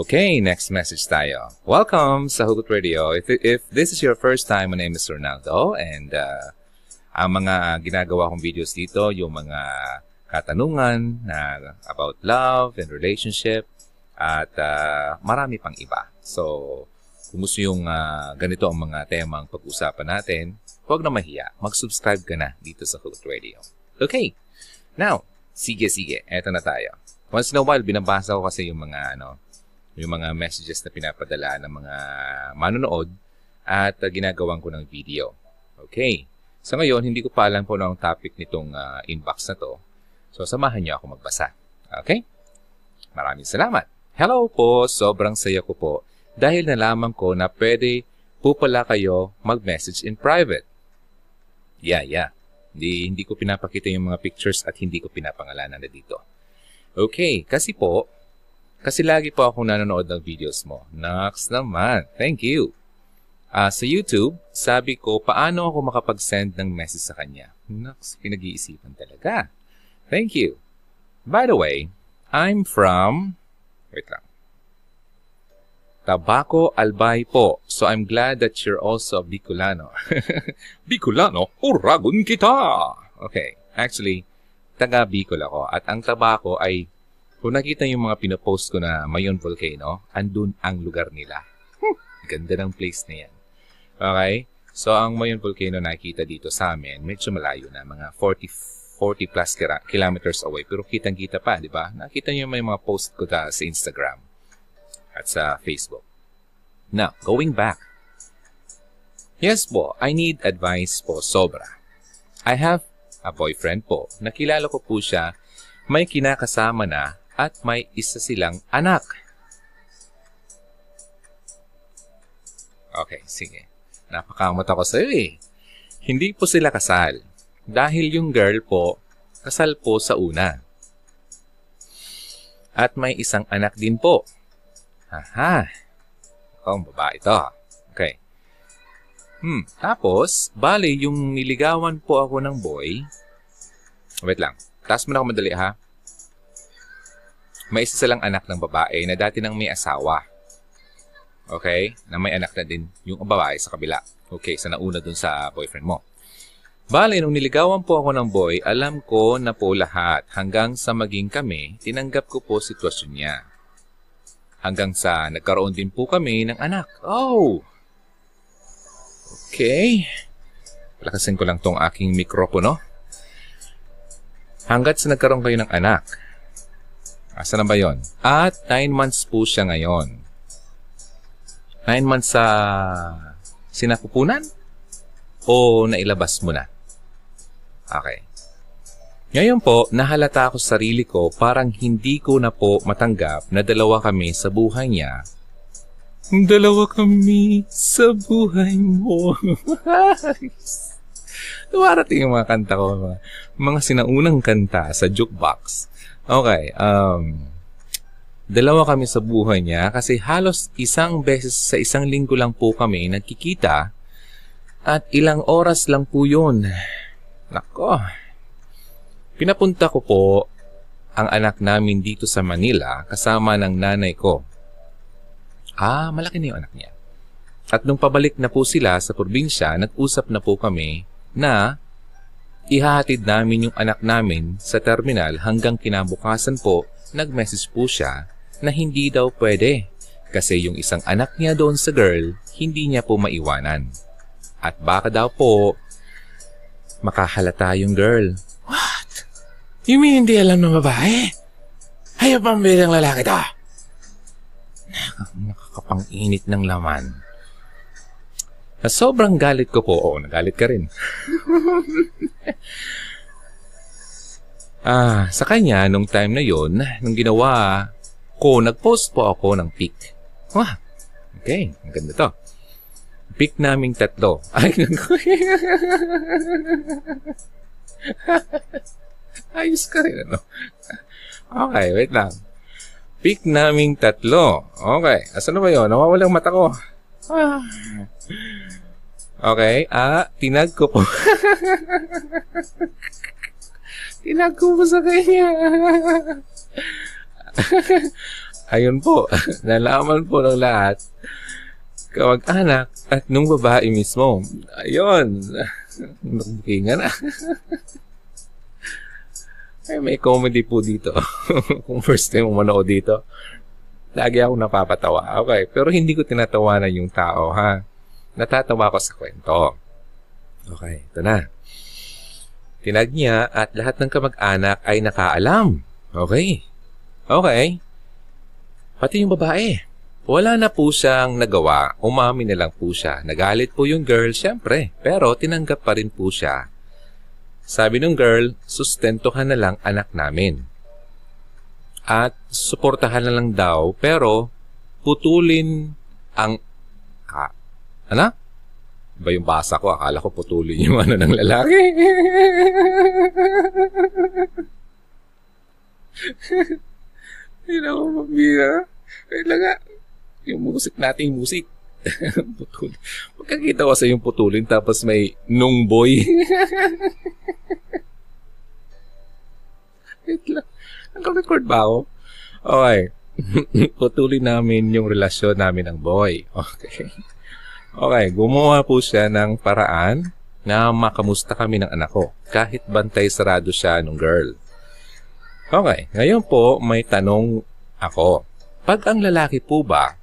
Okay, next message tayo. Welcome sa Hugot Radio. If, if this is your first time, my name is Ronaldo and uh, ang mga ginagawa kong videos dito, yung mga katanungan na about love and relationship at uh, marami pang iba. So, kung gusto yung uh, ganito ang mga temang pag-usapan natin, huwag na mahiya. Mag-subscribe ka na dito sa Hugot Radio. Okay. Now, sige, sige. Eto na tayo. Once in a while, binabasa ko kasi yung mga ano, yung mga messages na pinapadala ng mga manonood at uh, ginagawan ko ng video. Okay. So ngayon, hindi ko pa alam po ang topic nitong uh, inbox na to. So samahan niyo ako magbasa. Okay? Maraming salamat. Hello po, sobrang saya ko po dahil nalaman ko na pwede po pala kayo mag-message in private. Yeah, yeah. Hindi, hindi ko pinapakita yung mga pictures at hindi ko pinapangalanan na dito. Okay, kasi po, kasi lagi po ako nanonood ng videos mo. Next naman. Thank you. Uh, sa YouTube, sabi ko, paano ako makapag-send ng message sa kanya? Next, pinag-iisipan talaga. Thank you. By the way, I'm from... Wait lang. Tabaco Albay po. So I'm glad that you're also Bicolano. Bicolano? Uragon kita! Okay. Actually, taga Bicol ako. At ang tabako ay kung nakita yung mga pinopost ko na Mayon Volcano, andun ang lugar nila. Ganda ng place na yan. Okay? So, ang Mayon Volcano nakikita dito sa amin, medyo malayo na, mga 40, 40 plus kilometers away. Pero kitang-kita pa, di ba? Nakita niyo may mga post ko ta sa Instagram at sa Facebook. Now, going back. Yes po, I need advice po sobra. I have a boyfriend po. Nakilala ko po siya. May kinakasama na at may isa silang anak. Okay, sige. Napakamot ako sa iyo eh. Hindi po sila kasal. Dahil yung girl po, kasal po sa una. At may isang anak din po. Aha. Oh, babae ito. Okay. Hmm, tapos, bali, yung niligawan po ako ng boy. Wait lang. Taas mo na ako madali ha may isa silang anak ng babae na dati nang may asawa. Okay? Na may anak na din yung babae sa kabila. Okay, sa nauna dun sa boyfriend mo. Bale, nung niligawan po ako ng boy, alam ko na po lahat. Hanggang sa maging kami, tinanggap ko po sitwasyon niya. Hanggang sa nagkaroon din po kami ng anak. Oh! Okay. Palakasin ko lang tong aking mikropono. Hanggat sa nagkaroon kayo ng anak, Asa na ba yon? At 9 months po siya ngayon. 9 months sa sinakupunan? O nailabas mo na? Okay. Ngayon po, nahalata ako sa sarili ko parang hindi ko na po matanggap na dalawa kami sa buhay niya. Dalawa kami sa buhay mo. Dumarating yung mga kanta ko, mga, mga sinaunang kanta sa jukebox. Okay, um, dalawa kami sa buhay niya kasi halos isang beses sa isang linggo lang po kami nagkikita at ilang oras lang po yun. Nako, pinapunta ko po ang anak namin dito sa Manila kasama ng nanay ko. Ah, malaki na yung anak niya. At nung pabalik na po sila sa probinsya, nag-usap na po kami na Ihahatid namin yung anak namin sa terminal hanggang kinabukasan po, nag-message po siya na hindi daw pwede kasi yung isang anak niya doon sa girl, hindi niya po maiwanan. At baka daw po, makahalata yung girl. What? You mean hindi alam ng babae? Hayop ang bilang lalaki to. Nakakapang-init ng laman. Na sobrang galit ko po, oo, nagalit ka rin. ah, sa kanya, nung time na yon, nung ginawa ko, nag-post po ako ng pic. Wah, okay, ang ganda to. Pic naming tatlo. Ay, Ayos ka rin, ano? Okay, wait lang. Pic naming tatlo. Okay, asan na ba yun? Nawawalang mata ko. Ah. Okay, ah, tinag ko po. tinag ko po sa kanya. ayun po, nalaman po ng lahat, kamag-anak at nung babae mismo. Ayun, nagbukingan na. Ay, may comedy po dito. Kung first time mo manood dito, lagi ako napapatawa. Okay, pero hindi ko tinatawanan yung tao, ha? Natatawa ko sa kwento. Okay, ito na. Tinag niya at lahat ng kamag-anak ay nakaalam. Okay. Okay. Pati yung babae. Wala na po siyang nagawa. Umami na lang po siya. Nagalit po yung girl, syempre. Pero tinanggap pa rin po siya sabi ng girl, sustentuhan na lang anak namin. At suportahan na lang daw, pero putulin ang... Ah, ano? Ba yung basa ko? Akala ko putulin yung ano ng lalaki. Hindi ako mabira. Kailangan, yung musik natin, yung musik. Putul. Pagkakita ko sa yung putulin tapos may nung boy. Wait lang. Nag-record ba ako? Okay. Putulin namin yung relasyon namin ng boy. Okay. Okay, gumawa po siya ng paraan na makamusta kami ng anak ko kahit bantay sarado siya nung girl. Okay, ngayon po may tanong ako. Pag ang lalaki po ba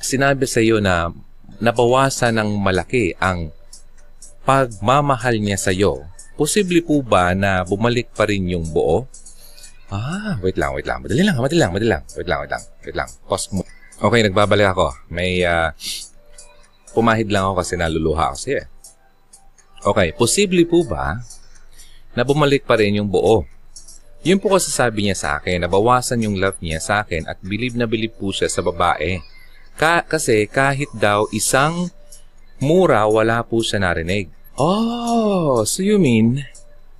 sinabi sa iyo na nabawasan ng malaki ang pagmamahal niya sa iyo, posible po ba na bumalik pa rin yung buo? Ah, wait lang, wait lang. Madali lang, madali lang, madali lang. Wait lang, wait lang. Wait lang. Pause mo. Okay, nagbabalik ako. May uh, pumahid lang ako kasi naluluha kasi eh. Okay, posible po ba na bumalik pa rin yung buo? Yun po kasi sabi niya sa akin, nabawasan yung love niya sa akin at bilib na bilib po siya sa babae. Ka- kasi kahit daw isang mura, wala po siya narinig. Oh, so you mean,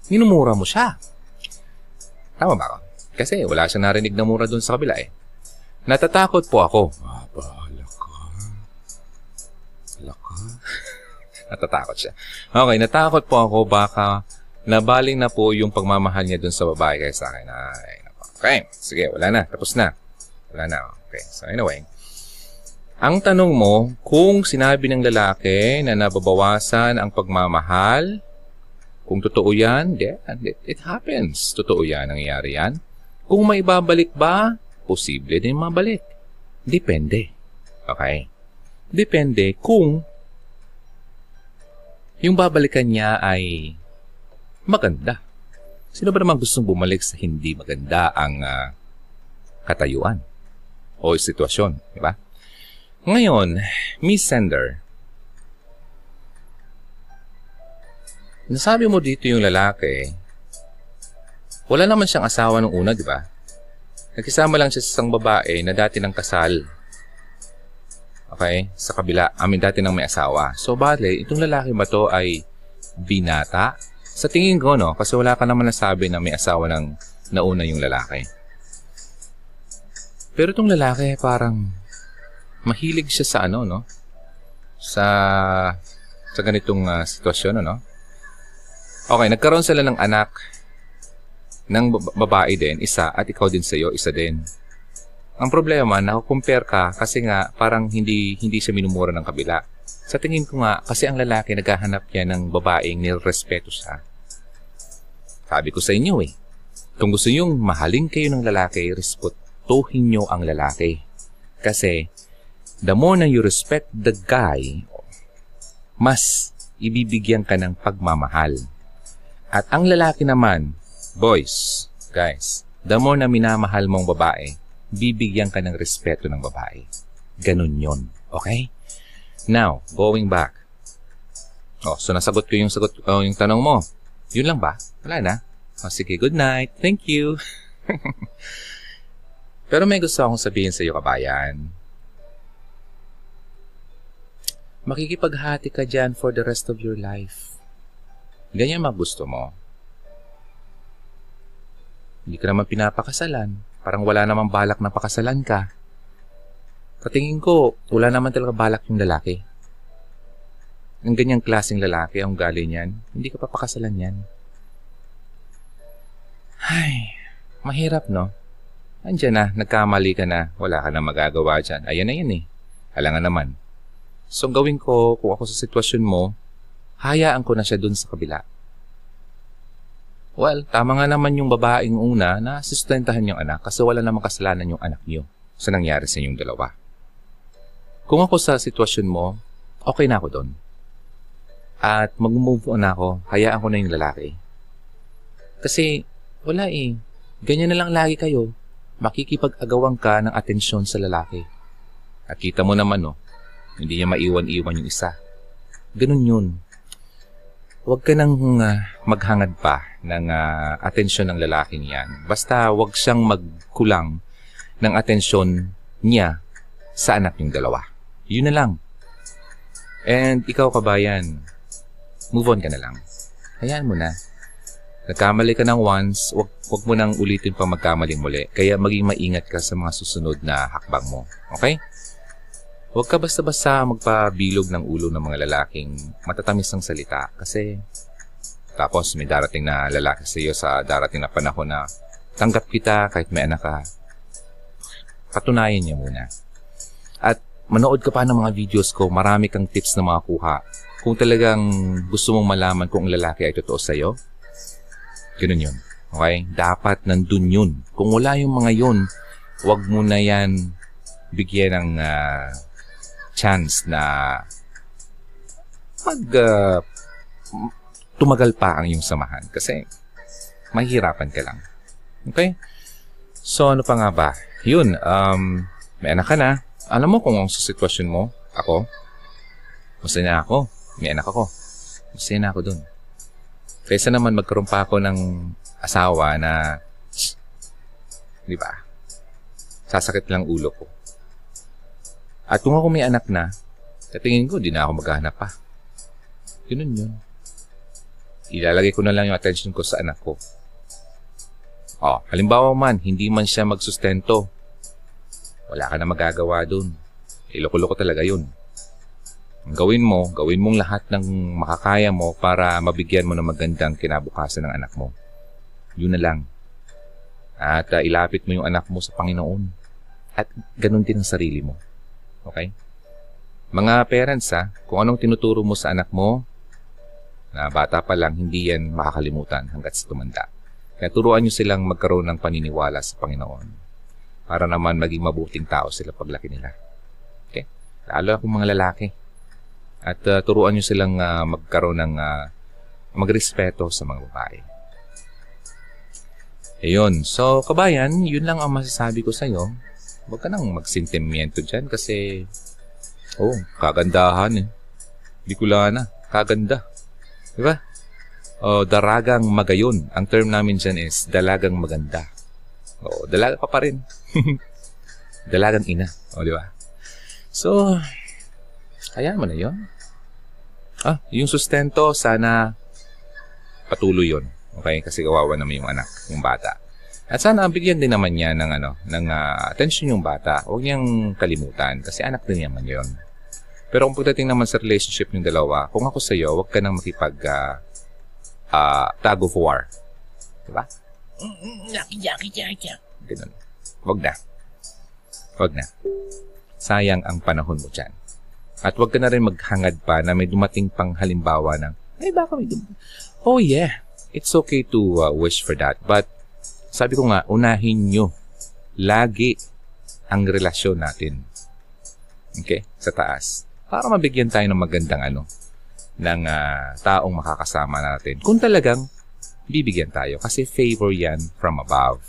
minumura mo siya? Tama ba ako? Kasi wala siya narinig na mura dun sa kabila eh. Natatakot po ako. Natatakot siya. Okay, natakot po ako baka nabaling na po yung pagmamahal niya dun sa babae kaya sa akin. Ay, okay, sige, wala na. Tapos na. Wala na. Okay, so anyway. Ang tanong mo, kung sinabi ng lalaki na nababawasan ang pagmamahal, kung totoo yan, yeah, it, it happens. Totoo yan, nangyayari yan. Kung may babalik ba, posible din mabalik. Depende. Okay? Depende kung yung babalikan niya ay maganda. Sino ba naman gustong bumalik sa hindi maganda ang uh, katayuan o sitwasyon, di ba? Ngayon, Miss Sender, nasabi mo dito yung lalaki, wala naman siyang asawa nung una, di ba? Nagkisama lang siya sa isang babae na dati ng kasal. Okay? Sa kabila, amin dati ng may asawa. So, bale, itong lalaki ba to ay binata? Sa tingin ko, no? Kasi wala ka naman nasabi na may asawa ng nauna yung lalaki. Pero itong lalaki parang mahilig siya sa ano, no? Sa sa ganitong uh, sitwasyon, ano? Okay, nagkaroon sila ng anak ng babae din, isa, at ikaw din sa iyo, isa din. Ang problema, nakukumpare ka kasi nga parang hindi hindi siya minumura ng kabila. Sa tingin ko nga, kasi ang lalaki naghahanap niya ng babaeng nilrespeto siya. Sabi ko sa inyo eh, kung gusto nyong mahalin kayo ng lalaki, respetuhin nyo ang lalaki. Kasi the more na you respect the guy, mas ibibigyan ka ng pagmamahal. At ang lalaki naman, boys, guys, the more na minamahal mong babae, bibigyan ka ng respeto ng babae. Ganun yon, okay? Now, going back. Oh, so nasagot ko yung sagot oh, yung tanong mo. Yun lang ba? Wala na. Oh, sige, good night. Thank you. Pero may gusto akong sabihin sa iyo, kabayan. makikipaghati ka dyan for the rest of your life. Ganyan mag gusto mo. Hindi ka naman pinapakasalan. Parang wala namang balak na pakasalan ka. Katingin ko, wala naman talaga balak yung lalaki. Ang ganyang klaseng lalaki, ang gali niyan, hindi ka papakasalan yan. Ay, mahirap no? andyan na, nagkamali ka na, wala ka na magagawa dyan. Ayan na yan eh. Alangan naman. So, gawin ko, kung ako sa sitwasyon mo, hayaan ko na siya dun sa kabila. Well, tama nga naman yung babaeng una na sustentahan yung anak kasi wala namang kasalanan yung anak niyo sa nangyari sa inyong dalawa. Kung ako sa sitwasyon mo, okay na ako doon. At mag-move on ako, hayaan ko na yung lalaki. Kasi, wala eh. Ganyan na lang lagi kayo. Makikipag-agawan ka ng atensyon sa lalaki. At kita mo naman, no, hindi niya maiwan-iwan yung isa. Ganun yun. Huwag ka nang uh, maghangad pa ng uh, atensyon ng lalaking yan. Basta huwag siyang magkulang ng atensyon niya sa anak yung dalawa. Yun na lang. And ikaw kabayan, move on ka na lang. Hayaan mo na. Nagkamali ka ng once, wag, wag mo nang ulitin pa magkamali muli. Kaya maging maingat ka sa mga susunod na hakbang mo. Okay? Huwag ka basta-basta magpabilog ng ulo ng mga lalaking matatamis ng salita kasi tapos may darating na lalaki sa iyo sa darating na panahon na tanggap kita kahit may anak ka. Patunayan niya muna. At manood ka pa ng mga videos ko, marami kang tips na makakuha. Kung talagang gusto mong malaman kung ang lalaki ay totoo sa iyo, ganun yun. Okay? Dapat nandun yun. Kung wala yung mga yun, huwag mo na yan bigyan ng uh, chance na mag uh, tumagal pa ang iyong samahan kasi mahihirapan ka lang. Okay? So, ano pa nga ba? Yun, um, may anak ka na. Alam mo kung ang sitwasyon mo, ako, masaya na ako. May anak ako. Masaya na ako dun. Kaysa naman magkaroon pa ako ng asawa na, di ba, sasakit lang ulo ko. At kung ako may anak na, katingin ko, di na ako maghahanap pa. Ganun yun. Ilalagay ko na lang yung attention ko sa anak ko. Oh, halimbawa man, hindi man siya magsustento. Wala ka na magagawa dun. Iloko-loko talaga yun. Ang gawin mo, gawin mong lahat ng makakaya mo para mabigyan mo ng magandang kinabukasan ng anak mo. Yun na lang. At uh, ilapit mo yung anak mo sa Panginoon. At ganun din ang sarili mo. Okay? Mga parents ha, kung anong tinuturo mo sa anak mo, na bata pa lang, hindi yan makakalimutan hanggat sa tumanda. Kaya turuan nyo silang magkaroon ng paniniwala sa Panginoon para naman maging mabuting tao sila paglaki nila. Okay? Lalo kung mga lalaki. At uh, turuan nyo silang uh, magkaroon ng uh, magrespeto sa mga babae. Ayun. So, kabayan, yun lang ang masasabi ko sa'yo Huwag ka nang magsintimiento dyan kasi, oh, kagandahan eh. Bicolana, kaganda. Di ba? Oh, daragang magayon. Ang term namin dyan is dalagang maganda. Oh, dalaga pa pa rin. dalagang ina. Oh, di ba? So, kaya mo na yon. Ah, yung sustento, sana patuloy yon. Okay? Kasi kawawa naman yung anak, yung bata. At sana bigyan din naman niya ng ano, ng uh, attention yung bata. Huwag niyang kalimutan kasi anak din naman 'yon. Pero kung pagdating naman sa relationship ng dalawa, kung ako sa iyo, huwag ka nang makipag uh, uh, tag of war. Diba? Yaki, yaki, yaki. Ganun. Huwag na. Huwag na. Sayang ang panahon mo dyan. At huwag ka na rin maghangad pa na may dumating pang halimbawa ng, ay baka may dumating. Oh yeah, it's okay to uh, wish for that. But sabi ko nga, unahin nyo lagi ang relasyon natin. Okay? Sa taas. Para mabigyan tayo ng magandang ano, ng uh, taong makakasama natin. Kung talagang bibigyan tayo. Kasi favor yan from above.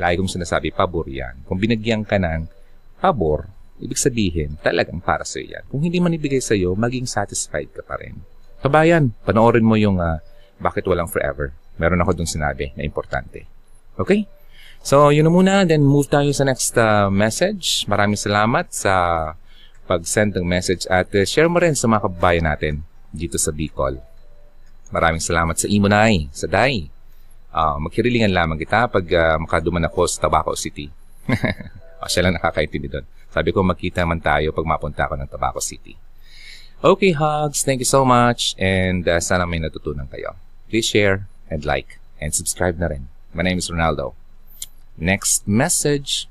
Lagi kong sinasabi, pabor yan. Kung binigyan ka ng pabor, ibig sabihin, talagang para sa yan. Kung hindi man ibigay sa iyo, maging satisfied ka pa rin. Kabayan, panoorin mo yung uh, Bakit Walang Forever. Meron ako dun sinabi na importante. Okay? So, yun na muna. Then, move tayo sa next uh, message. Maraming salamat sa pag-send ng message at uh, share mo rin sa mga kababayan natin dito sa Bicol. Maraming salamat sa Imunay, sa Dai. Uh, magkirilingan lamang kita pag uh, makaduman ako sa Tabaco City. o, siya lang nakakaintindi doon. Sabi ko, magkita man tayo pag mapunta ako ng Tabaco City. Okay, hugs. Thank you so much. And uh, sana may natutunan kayo. Please share and like and subscribe na rin. My name is Ronaldo. Next message.